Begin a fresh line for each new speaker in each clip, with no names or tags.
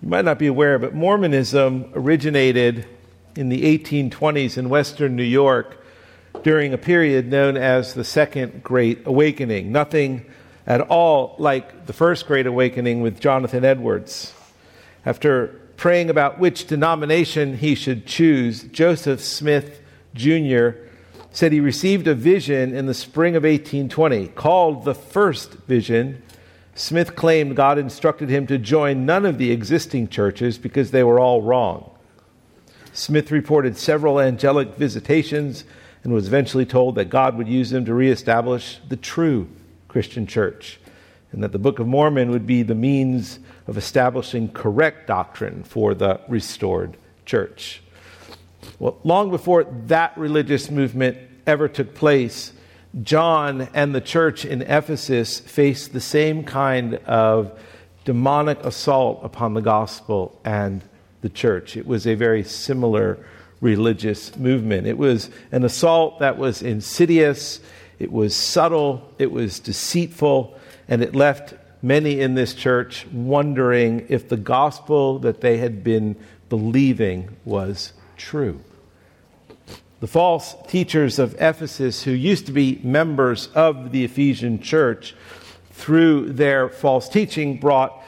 You might not be aware, but Mormonism originated in the 1820s in Western New York during a period known as the Second Great Awakening. Nothing at all like the First Great Awakening with Jonathan Edwards. After praying about which denomination he should choose, Joseph Smith Jr. said he received a vision in the spring of 1820 called the First Vision Smith claimed God instructed him to join none of the existing churches because they were all wrong. Smith reported several angelic visitations and was eventually told that God would use him to reestablish the true Christian church and that the Book of Mormon would be the means of establishing correct doctrine for the restored church. Well, long before that religious movement ever took place, John and the church in Ephesus faced the same kind of demonic assault upon the gospel and the church. It was a very similar religious movement. It was an assault that was insidious, it was subtle, it was deceitful, and it left many in this church wondering if the gospel that they had been believing was true. The false teachers of Ephesus, who used to be members of the Ephesian church, through their false teaching, brought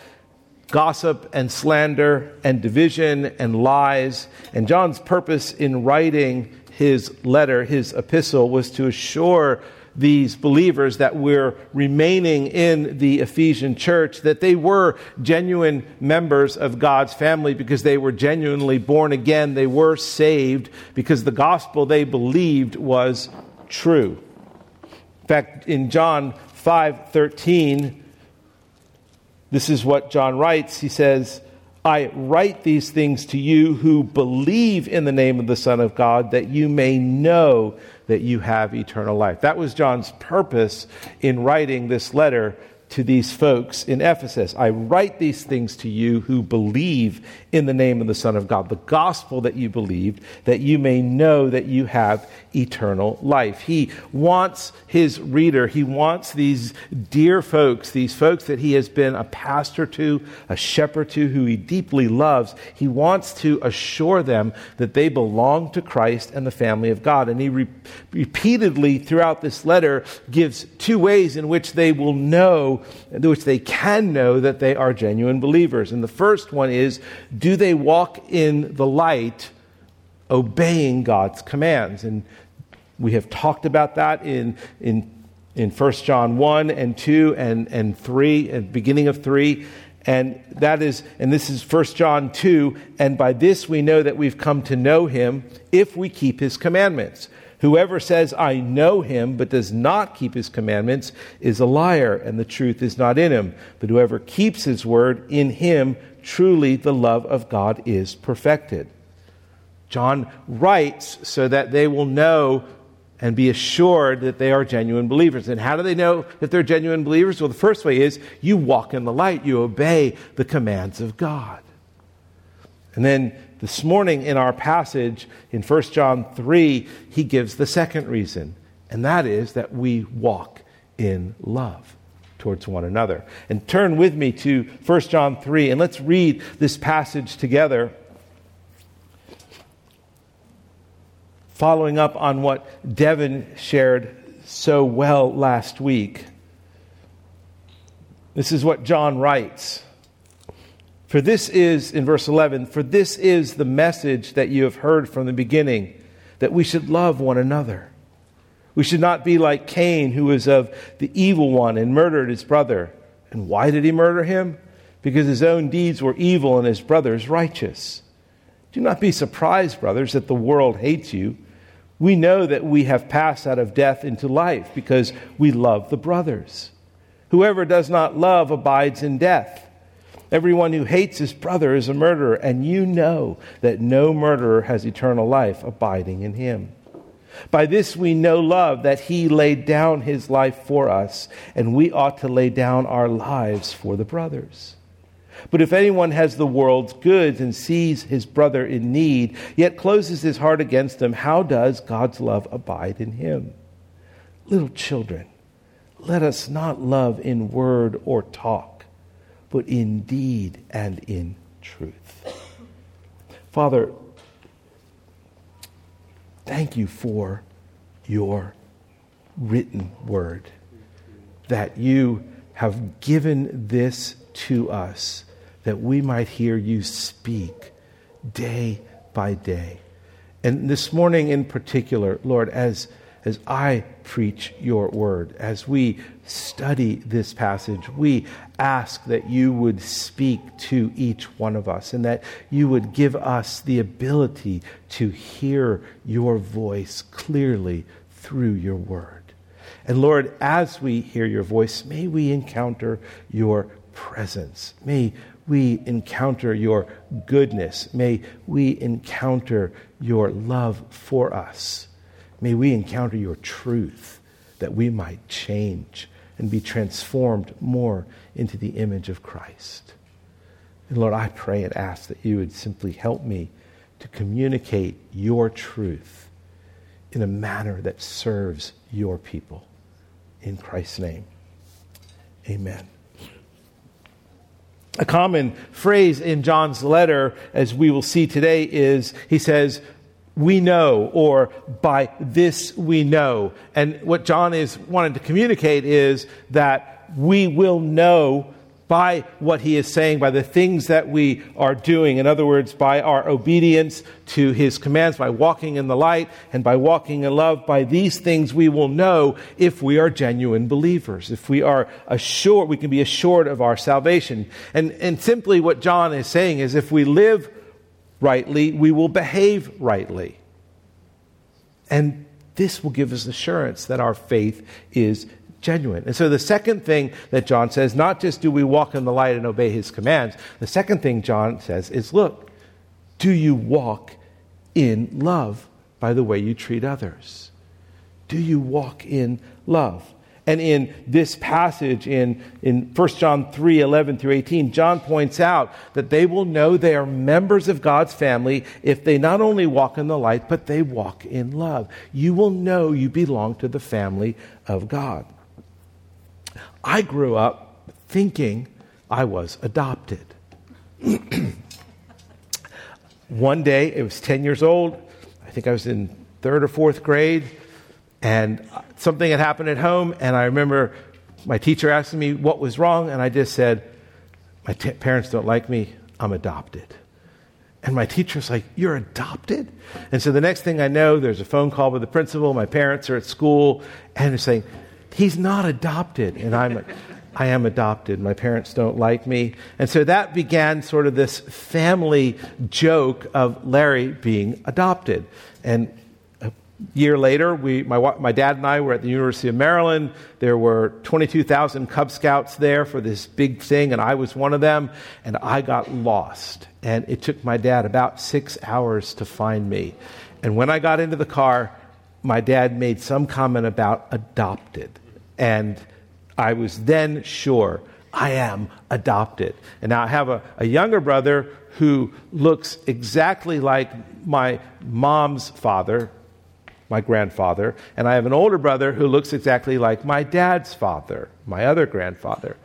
gossip and slander and division and lies. And John's purpose in writing his letter, his epistle, was to assure these believers that were remaining in the Ephesian church, that they were genuine members of God's family because they were genuinely born again. They were saved because the gospel they believed was true. In fact, in John 5:13, this is what John writes. He says, I write these things to you who believe in the name of the Son of God, that you may know that you have eternal life. That was John's purpose in writing this letter to these folks in Ephesus. I write these things to you who believe in the name of the Son of God, the gospel that you believed, that you may know that you have eternal life. He wants his reader, he wants these dear folks, these folks that he has been a pastor to, a shepherd to, who he deeply loves, he wants to assure them that they belong to Christ and the family of God. And he re- repeatedly throughout this letter gives two ways in which they will know, in which they can know that they are genuine believers. And the first one is do they walk in the light, obeying God's commands? And we have talked about that in, in, in 1 John 1 and 2 and, and 3, and beginning of 3. And that is, and this is 1 John 2, and by this we know that we've come to know him if we keep his commandments. Whoever says, I know him, but does not keep his commandments, is a liar, and the truth is not in him. But whoever keeps his word, in him truly the love of God is perfected. John writes so that they will know and be assured that they are genuine believers. And how do they know that they're genuine believers? Well, the first way is you walk in the light, you obey the commands of God. And then this morning in our passage in 1 John 3, he gives the second reason, and that is that we walk in love towards one another. And turn with me to 1 John 3, and let's read this passage together. Following up on what Devin shared so well last week. This is what John writes. For this is, in verse 11, for this is the message that you have heard from the beginning, that we should love one another. We should not be like Cain, who was of the evil one and murdered his brother. And why did he murder him? Because his own deeds were evil and his brother's righteous. Do not be surprised, brothers, that the world hates you. We know that we have passed out of death into life because we love the brothers. Whoever does not love abides in death. Everyone who hates his brother is a murderer, and you know that no murderer has eternal life abiding in him. By this we know love, that he laid down his life for us, and we ought to lay down our lives for the brothers. But if anyone has the world's goods and sees his brother in need, yet closes his heart against him, how does God's love abide in him? Little children, let us not love in word or talk but in deed and in truth. Father, thank you for your written word, that you have given this to us, that we might hear you speak day by day. And this morning in particular, Lord, as, as I preach your word, as we study this passage, we ask that you would speak to each one of us and that you would give us the ability to hear your voice clearly through your word. And Lord, as we hear your voice, may we encounter your presence. May we encounter your goodness. May we encounter your love for us. May we encounter your truth that we might change and be transformed more into the image of Christ. And Lord, I pray and ask that you would simply help me to communicate your truth in a manner that serves your people. In Christ's name, amen. A common phrase in John's letter, as we will see today, is he says, we know, or by this we know. And what John is wanting to communicate is that we will know by what he is saying, by the things that we are doing. In other words, by our obedience to his commands, by walking in the light and by walking in love. By these things we will know if we are genuine believers, if we are assured, we can be assured of our salvation. And, and simply what John is saying is if we live rightly, we will behave rightly. And this will give us assurance that our faith is genuine. And so the second thing that John says, not just do we walk in the light and obey his commands, the second thing John says is look, do you walk in love by the way you treat others? Do you walk in love? And in this passage in, in 1 John 3 11 through 18, John points out that they will know they are members of God's family if they not only walk in the light, but they walk in love. You will know you belong to the family of God. I grew up thinking I was adopted. One day, it was 10 years old. I think I was in third or fourth grade, and something had happened at home, and I remember my teacher asking me what was wrong, and I just said, My t- parents don't like me, I'm adopted. And my teacher's like, You're adopted? And so the next thing I know, there's a phone call with the principal, my parents are at school, and they're saying, He's not adopted. And I'm, I am adopted. My parents don't like me. And so that began sort of this family joke of Larry being adopted. And a year later, we, my, my dad and I were at the University of Maryland. There were 22,000 Cub Scouts there for this big thing, and I was one of them. And I got lost. And it took my dad about six hours to find me. And when I got into the car, my dad made some comment about adopted. And I was then sure I am adopted. And now I have a, a younger brother who looks exactly like my mom's father, my grandfather, and I have an older brother who looks exactly like my dad's father, my other grandfather,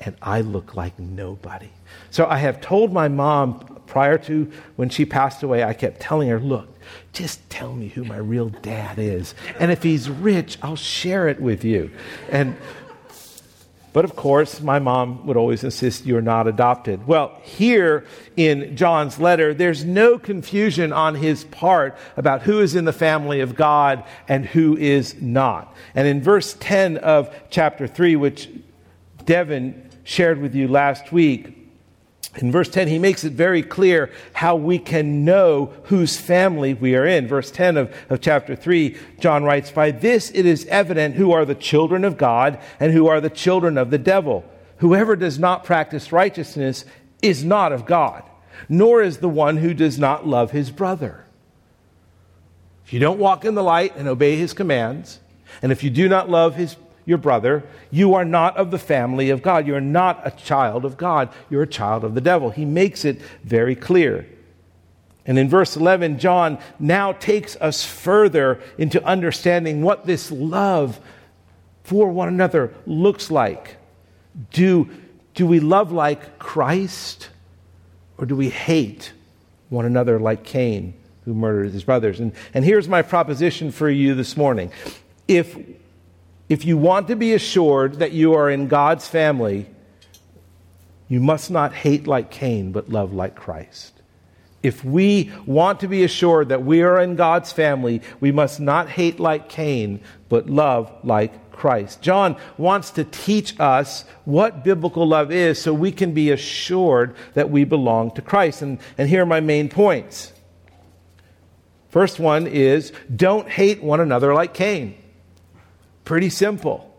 and I look like nobody. So I have told my mom prior to when she passed away, I kept telling her, look, just tell me who my real dad is. And if he's rich, I'll share it with you. And but of course, my mom would always insist you're not adopted. Well, here in John's letter, there's no confusion on his part about who is in the family of God and who is not. And in verse 10 of chapter 3, which Devin shared with you last week, in verse 10, he makes it very clear how we can know whose family we are in. Verse 10 of, of chapter 3, John writes, By this it is evident who are the children of God and who are the children of the devil. Whoever does not practice righteousness is not of God, nor is the one who does not love his brother. If you don't walk in the light and obey his commands, and if you do not love his your brother, you are not of the family of God. You're not a child of God. You're a child of the devil. He makes it very clear. And in verse 11, John now takes us further into understanding what this love for one another looks like. Do, do we love like Christ? Or do we hate one another like Cain, who murdered his brothers? And, and here's my proposition for you this morning. If, if you want to be assured that you are in God's family, you must not hate like Cain, but love like Christ. If we want to be assured that we are in God's family, we must not hate like Cain, but love like Christ. John wants to teach us what biblical love is so we can be assured that we belong to Christ. And, and here are my main points. First one is don't hate one another like Cain. Pretty simple.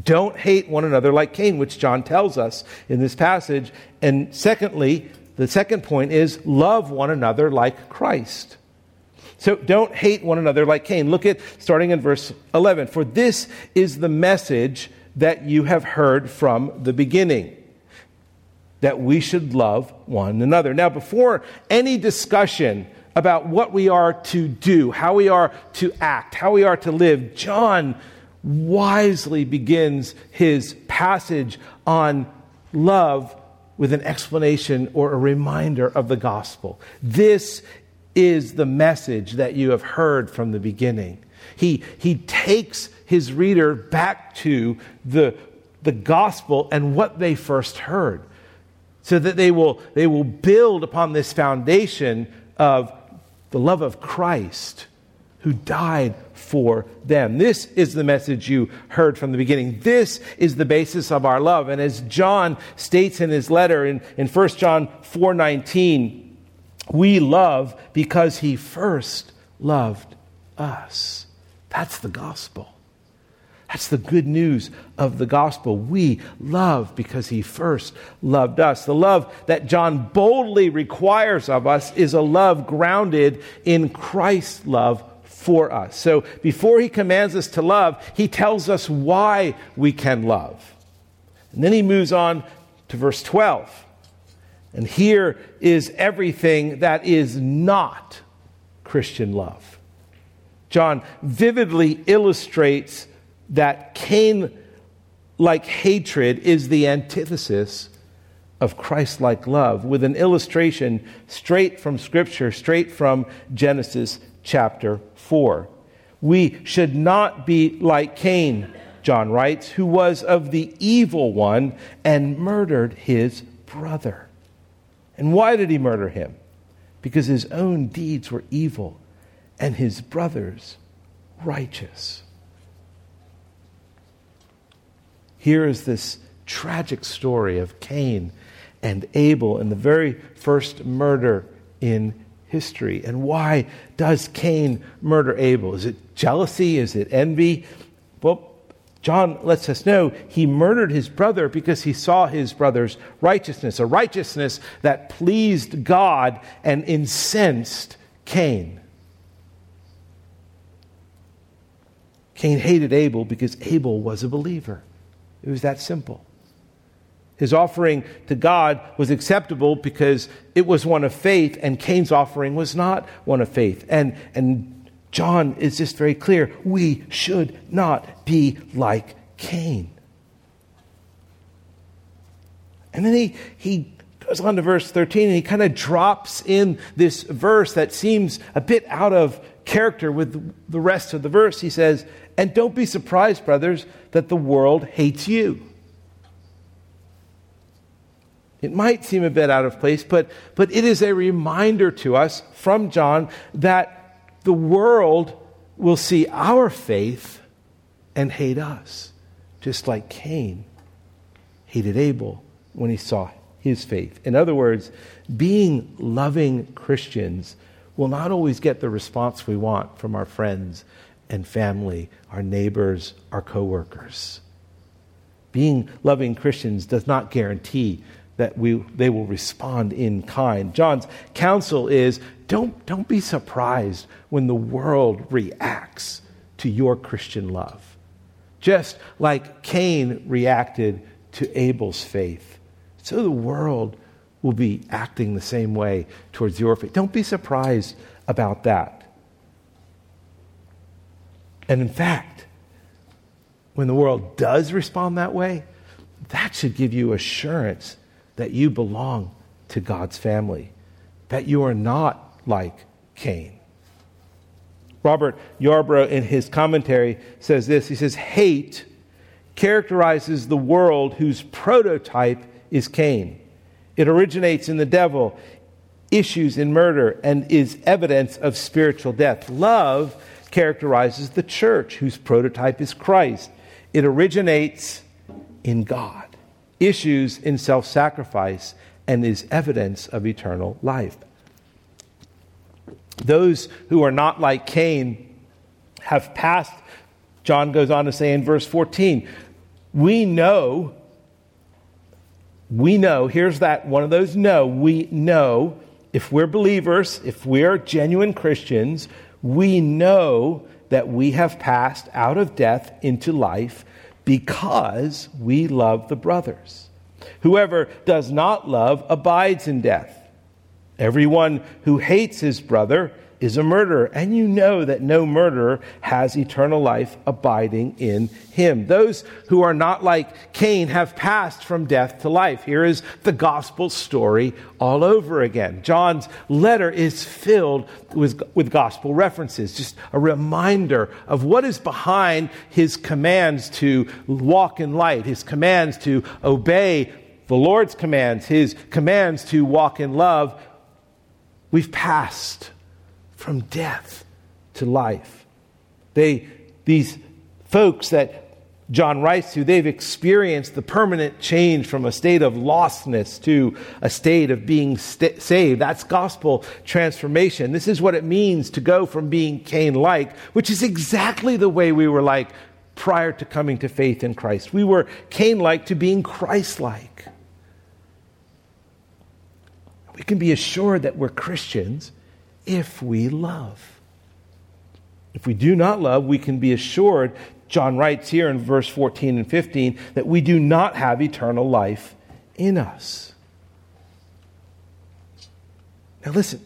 Don't hate one another like Cain, which John tells us in this passage. And secondly, the second point is love one another like Christ. So don't hate one another like Cain. Look at starting in verse 11. For this is the message that you have heard from the beginning that we should love one another. Now, before any discussion about what we are to do, how we are to act, how we are to live, John wisely begins his passage on love with an explanation or a reminder of the gospel. This is the message that you have heard from the beginning. He, he takes his reader back to the, the gospel and what they first heard so that they will, they will build upon this foundation of the love of Christ who died for them. This is the message you heard from the beginning. This is the basis of our love. And as John states in his letter in, in 1 John 4:19, we love because he first loved us. That's the gospel. That's the good news of the gospel. We love because he first loved us. The love that John boldly requires of us is a love grounded in Christ's love for us. So before he commands us to love, he tells us why we can love. And then he moves on to verse 12. And here is everything that is not Christian love. John vividly illustrates that Cain like hatred is the antithesis of Christ like love with an illustration straight from Scripture, straight from Genesis chapter 4. We should not be like Cain, John writes, who was of the evil one and murdered his brother. And why did he murder him? Because his own deeds were evil and his brother's righteous. Here is this tragic story of Cain and Abel in the very first murder in history. And why does Cain murder Abel? Is it jealousy? Is it envy? Well, John lets us know he murdered his brother because he saw his brother's righteousness, a righteousness that pleased God and incensed Cain. Cain hated Abel because Abel was a believer. It was that simple. His offering to God was acceptable because it was one of faith, and Cain's offering was not one of faith. And, and John is just very clear we should not be like Cain. And then he, he goes on to verse 13 and he kind of drops in this verse that seems a bit out of character with the rest of the verse. He says, And don't be surprised, brothers, that the world hates you. It might seem a bit out of place, but, but it is a reminder to us from John that the world will see our faith and hate us, just like Cain hated Abel when he saw his faith. In other words, being loving Christians will not always get the response we want from our friends and family, our neighbors, our coworkers. Being loving Christians does not guarantee that we, they will respond in kind. John's counsel is don't, don't be surprised when the world reacts to your Christian love. Just like Cain reacted to Abel's faith, so the world will be acting the same way towards your faith. Don't be surprised about that. And in fact, when the world does respond that way, that should give you assurance that you belong to God's family, that you are not like Cain. Robert Yarbrough, in his commentary, says this He says, Hate characterizes the world whose prototype is Cain. It originates in the devil, issues in murder, and is evidence of spiritual death. Love characterizes the church, whose prototype is Christ. It originates in God, issues in self sacrifice, and is evidence of eternal life. Those who are not like Cain have passed, John goes on to say in verse 14, we know, we know, here's that one of those no, we know if we're believers, if we're genuine Christians, we know that we have passed out of death into life because we love the brothers. Whoever does not love abides in death. Everyone who hates his brother is a murderer, and you know that no murderer has eternal life abiding in him. Those who are not like Cain have passed from death to life. Here is the gospel story all over again. John's letter is filled with, with gospel references, just a reminder of what is behind his commands to walk in light, his commands to obey the Lord's commands, his commands to walk in love. We've passed from death to life. They, these folks that John writes to, they've experienced the permanent change from a state of lostness to a state of being st- saved. That's gospel transformation. This is what it means to go from being Cain like, which is exactly the way we were like prior to coming to faith in Christ. We were Cain like to being Christ like. We can be assured that we're Christians if we love. If we do not love, we can be assured, John writes here in verse 14 and 15, that we do not have eternal life in us. Now, listen,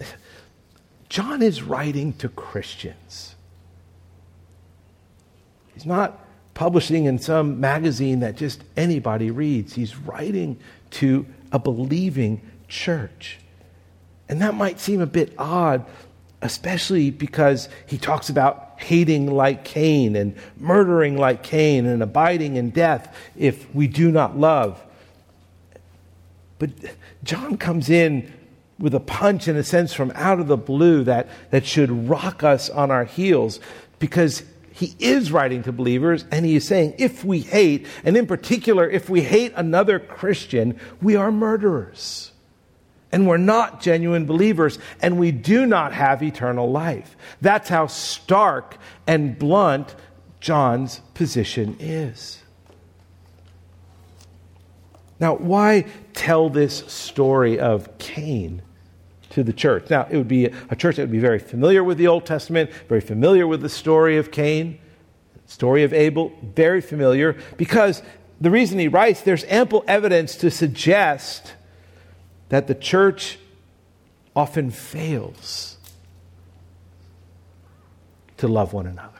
John is writing to Christians. He's not publishing in some magazine that just anybody reads. He's writing to a believing church. And that might seem a bit odd, especially because he talks about hating like Cain and murdering like Cain and abiding in death if we do not love. But John comes in with a punch, in a sense, from out of the blue that, that should rock us on our heels because he is writing to believers and he is saying, if we hate, and in particular, if we hate another Christian, we are murderers and we're not genuine believers, and we do not have eternal life. That's how stark and blunt John's position is. Now, why tell this story of Cain to the church? Now, it would be a church that would be very familiar with the Old Testament, very familiar with the story of Cain, story of Abel, very familiar, because the reason he writes, there's ample evidence to suggest that the church often fails to love one another.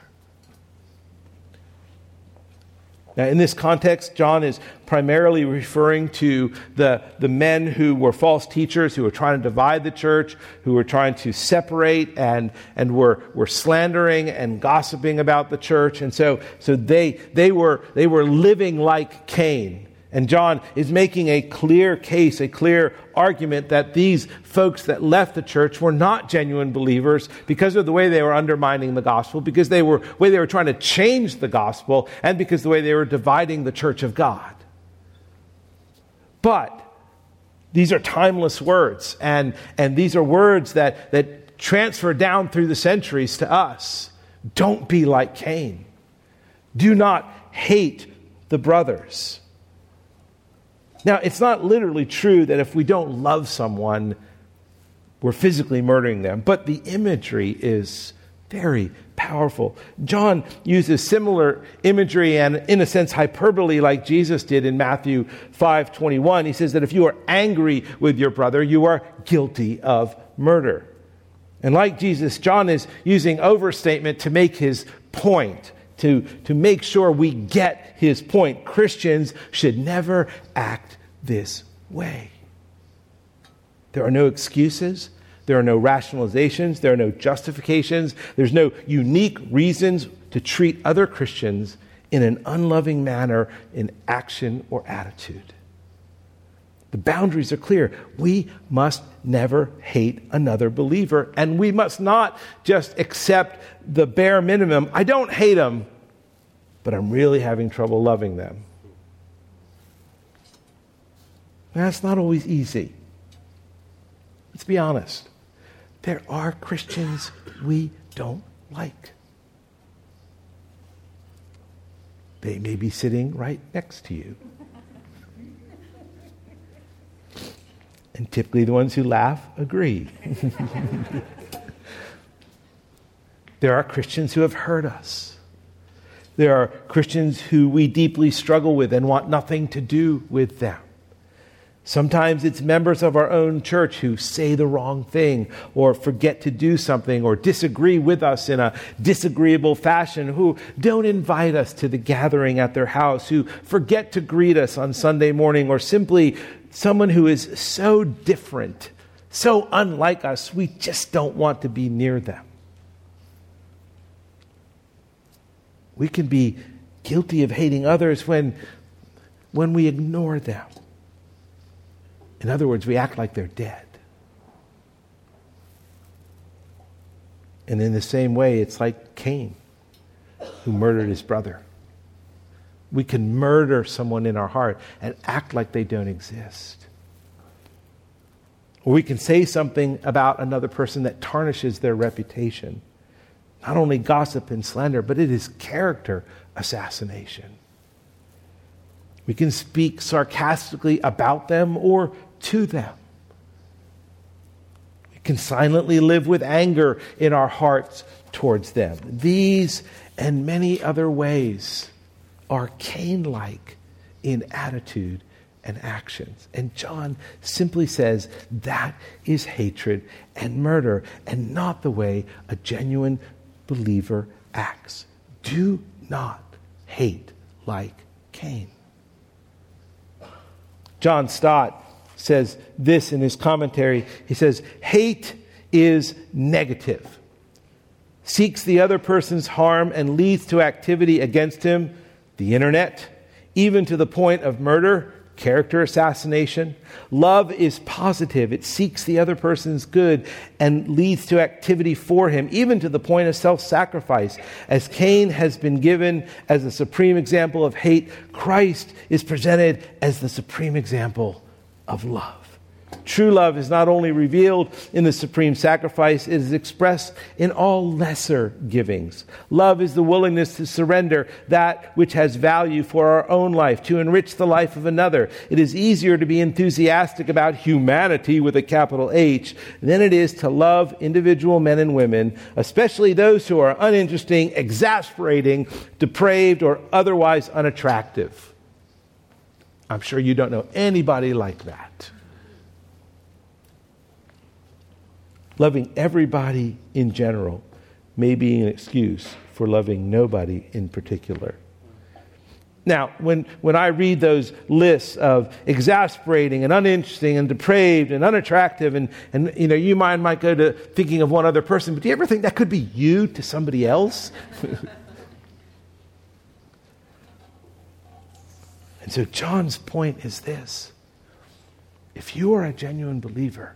Now, in this context, John is primarily referring to the, the men who were false teachers, who were trying to divide the church, who were trying to separate and, and were, were slandering and gossiping about the church. And so, so they, they, were, they were living like Cain. And John is making a clear case, a clear argument that these folks that left the church were not genuine believers because of the way they were undermining the gospel, because they were way they were trying to change the gospel, and because the way they were dividing the church of God. But these are timeless words, and, and these are words that, that transfer down through the centuries to us. Don't be like Cain. Do not hate the brothers. Now, it's not literally true that if we don't love someone, we're physically murdering them, but the imagery is very powerful. John uses similar imagery and in a sense hyperbole like Jesus did in Matthew 5:21. He says that if you are angry with your brother, you are guilty of murder. And like Jesus, John is using overstatement to make his point to, to make sure we get his point. Christians should never act this way. There are no excuses. There are no rationalizations. There are no justifications. There's no unique reasons to treat other Christians in an unloving manner in action or attitude. The boundaries are clear. We must never hate another believer, and we must not just accept the bare minimum. I don't hate them, but I'm really having trouble loving them. That's not always easy. Let's be honest. There are Christians we don't like. They may be sitting right next to you. And typically the ones who laugh agree. there are Christians who have hurt us. There are Christians who we deeply struggle with and want nothing to do with them. Sometimes it's members of our own church who say the wrong thing or forget to do something or disagree with us in a disagreeable fashion, who don't invite us to the gathering at their house, who forget to greet us on Sunday morning, or simply someone who is so different, so unlike us, we just don't want to be near them. We can be guilty of hating others when, when we ignore them in other words, we act like they're dead. And in the same way, it's like Cain, who murdered his brother. We can murder someone in our heart and act like they don't exist. Or we can say something about another person that tarnishes their reputation. Not only gossip and slander, but it is character assassination. We can speak sarcastically about them or to them. We can silently live with anger in our hearts towards them. These and many other ways are Cain like in attitude and actions. And John simply says that is hatred and murder and not the way a genuine believer acts. Do not hate like Cain. John Stott says this in his commentary. He says, Hate is negative, seeks the other person's harm, and leads to activity against him, the internet, even to the point of murder, character assassination. Love is positive, it seeks the other person's good and leads to activity for him, even to the point of self sacrifice. As Cain has been given as the supreme example of hate, Christ is presented as the supreme example of love. True love is not only revealed in the supreme sacrifice, it is expressed in all lesser givings. Love is the willingness to surrender that which has value for our own life, to enrich the life of another. It is easier to be enthusiastic about humanity with a capital H than it is to love individual men and women, especially those who are uninteresting, exasperating, depraved, or otherwise unattractive. I'm sure you don't know anybody like that. Loving everybody in general may be an excuse for loving nobody in particular. Now, when, when I read those lists of exasperating and uninteresting and depraved and unattractive, and, and you know, you mind might go to thinking of one other person, but do you ever think that could be you to somebody else? And so John's point is this if you are a genuine believer,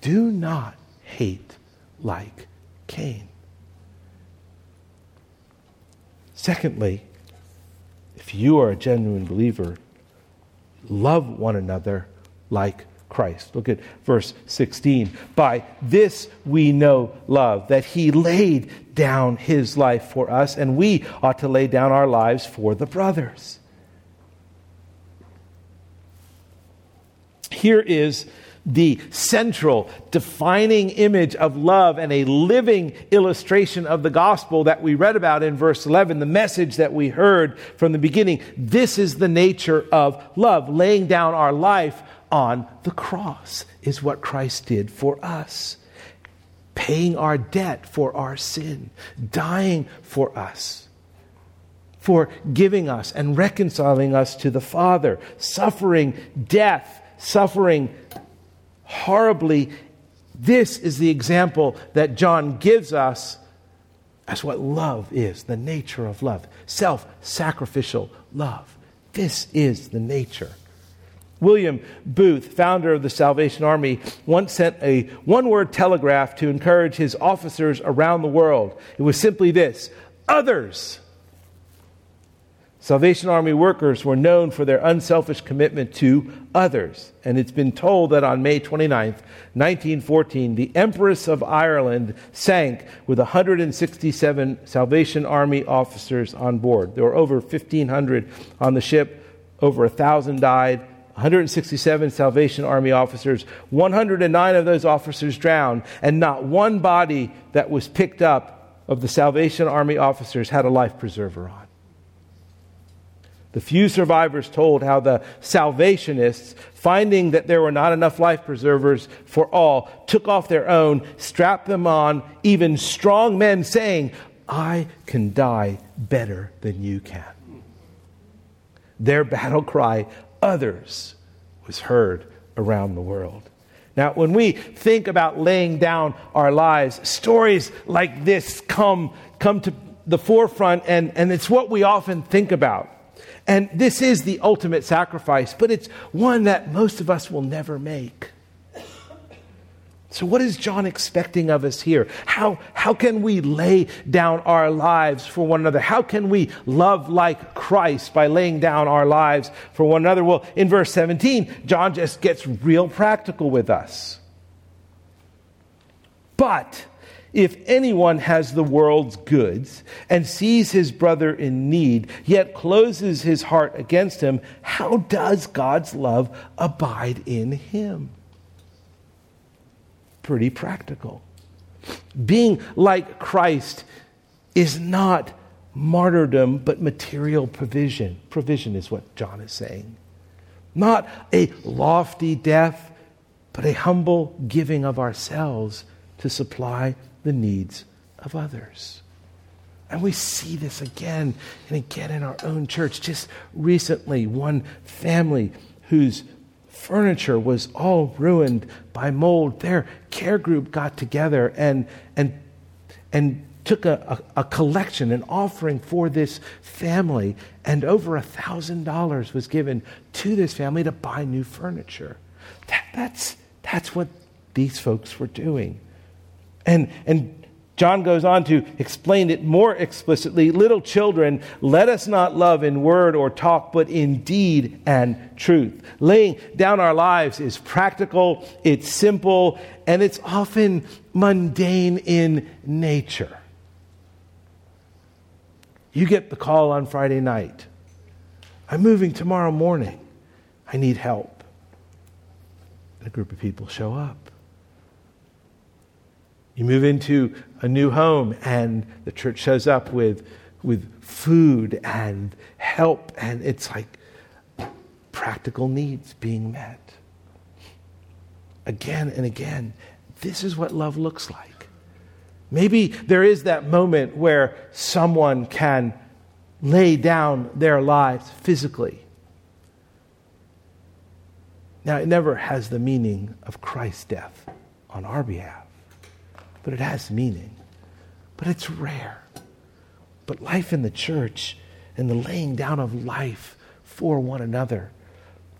do not hate like Cain. Secondly, if you are a genuine believer, love one another like Christ. Look at verse 16. By this we know love, that he laid down his life for us, and we ought to lay down our lives for the brothers. Here is the central defining image of love and a living illustration of the gospel that we read about in verse 11, the message that we heard from the beginning. This is the nature of love. Laying down our life on the cross is what Christ did for us, paying our debt for our sin, dying for us for giving us and reconciling us to the Father, suffering death suffering horribly. This is the example that John gives us as what love is the nature of love self sacrificial love. This is the nature. William Booth, founder of the Salvation Army, once sent a one word telegraph to encourage his officers around the world. It was simply this others. Salvation Army workers were known for their unselfish commitment to others. And it's been told that on May 29th, 1914, the Empress of Ireland sank with 167 Salvation Army officers on board. There were over 1,500 on the ship, over 1,000 died. 167 Salvation Army officers, 109 of those officers drowned, and not one body that was picked up of the Salvation Army officers had a life preserver on. The few survivors told how the Salvationists, finding that there were not enough life preservers for all, took off their own, strapped them on, even strong men saying, I can die better than you can. Their battle cry, others, was heard around the world. Now, when we think about laying down our lives, stories like this come, come to the forefront, and, and it's what we often think about. And this is the ultimate sacrifice, but it's one that most of us will never make. So, what is John expecting of us here? How, how can we lay down our lives for one another? How can we love like Christ by laying down our lives for one another? Well, in verse 17, John just gets real practical with us. But if anyone has the world's goods and sees his brother in need, yet closes his heart against him, how does God's love abide in him? Pretty practical. Being like Christ is not martyrdom, but material provision. Provision is what John is saying. Not a lofty death, but a humble giving of ourselves to supply the needs of others. And we see this again and again in our own church. Just recently, one family whose furniture was all ruined by mold, their care group got together and, and, and took a, a, a collection, an offering for this family, and over a $1,000 was given to this family to buy new furniture. That, that's, that's what these folks were doing. And, and John goes on to explain it more explicitly. Little children, let us not love in word or talk, but in deed and truth. Laying down our lives is practical, it's simple, and it's often mundane in nature. You get the call on Friday night I'm moving tomorrow morning. I need help. A group of people show up. You move into a new home, and the church shows up with, with food and help, and it's like practical needs being met. Again and again, this is what love looks like. Maybe there is that moment where someone can lay down their lives physically. Now, it never has the meaning of Christ's death on our behalf but it has meaning. But it's rare. But life in the church and the laying down of life for one another,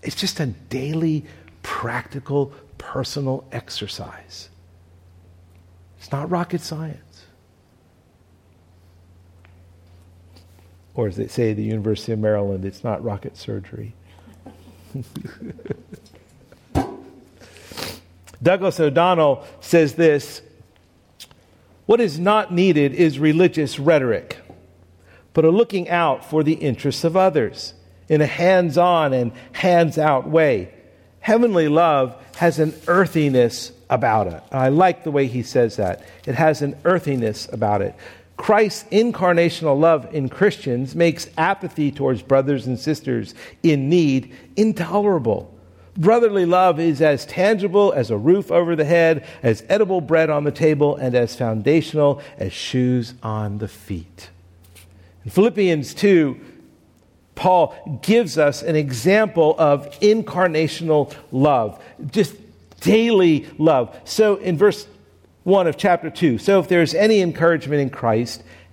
it's just a daily, practical, personal exercise. It's not rocket science. Or as they say at the University of Maryland, it's not rocket surgery. Douglas O'Donnell says this what is not needed is religious rhetoric, but a looking out for the interests of others in a hands on and hands out way. Heavenly love has an earthiness about it. I like the way he says that. It has an earthiness about it. Christ's incarnational love in Christians makes apathy towards brothers and sisters in need intolerable. Brotherly love is as tangible as a roof over the head, as edible bread on the table, and as foundational as shoes on the feet. In Philippians 2, Paul gives us an example of incarnational love. Just daily love. So in verse 1 of chapter 2, so if there's any encouragement in Christ,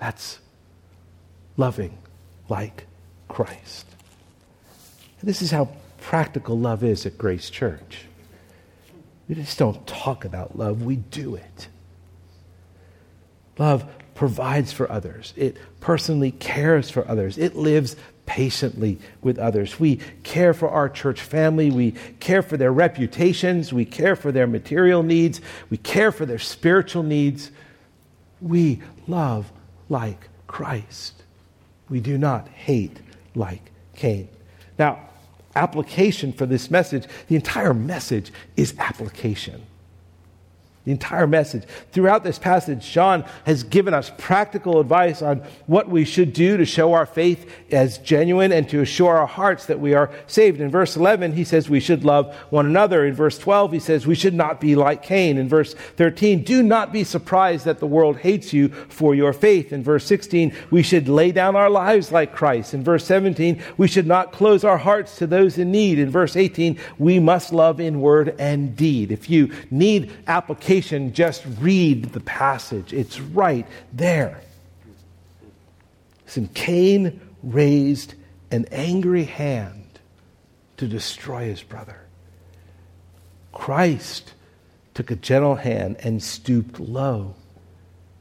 That's loving like Christ. And this is how practical love is at Grace Church. We just don't talk about love, we do it. Love provides for others, it personally cares for others, it lives patiently with others. We care for our church family, we care for their reputations, we care for their material needs, we care for their spiritual needs. We love like Christ. We do not hate like Cain. Now, application for this message, the entire message is application. The entire message. Throughout this passage, John has given us practical advice on what we should do to show our faith as genuine and to assure our hearts that we are saved. In verse 11, he says we should love one another. In verse 12, he says we should not be like Cain. In verse 13, do not be surprised that the world hates you for your faith. In verse 16, we should lay down our lives like Christ. In verse 17, we should not close our hearts to those in need. In verse 18, we must love in word and deed. If you need application, just read the passage. It's right there. Listen, Cain raised an angry hand to destroy his brother. Christ took a gentle hand and stooped low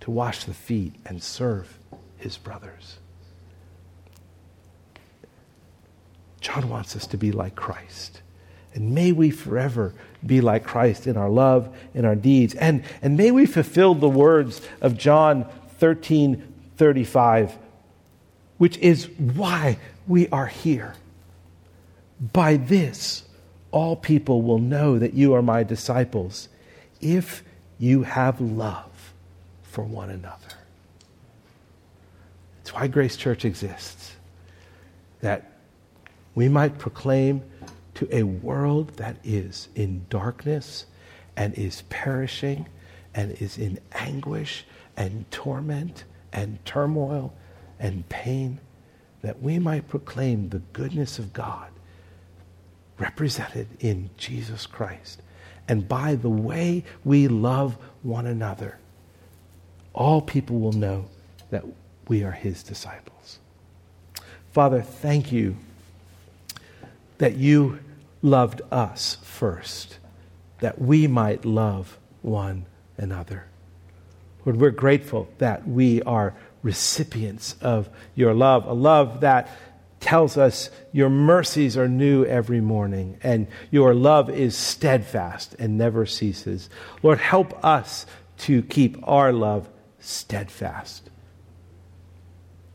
to wash the feet and serve his brothers. John wants us to be like Christ. And may we forever be like Christ in our love, in our deeds. And, and may we fulfill the words of John 13 35, which is why we are here. By this, all people will know that you are my disciples if you have love for one another. It's why Grace Church exists, that we might proclaim to a world that is in darkness and is perishing and is in anguish and torment and turmoil and pain, that we might proclaim the goodness of God represented in Jesus Christ. And by the way we love one another, all people will know that we are his disciples. Father, thank you that you loved us first, that we might love one another. Lord, we're grateful that we are recipients of your love, a love that tells us your mercies are new every morning and your love is steadfast and never ceases. Lord, help us to keep our love steadfast,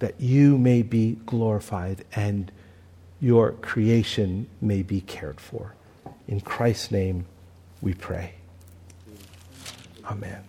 that you may be glorified and your creation may be cared for. In Christ's name we pray. Amen.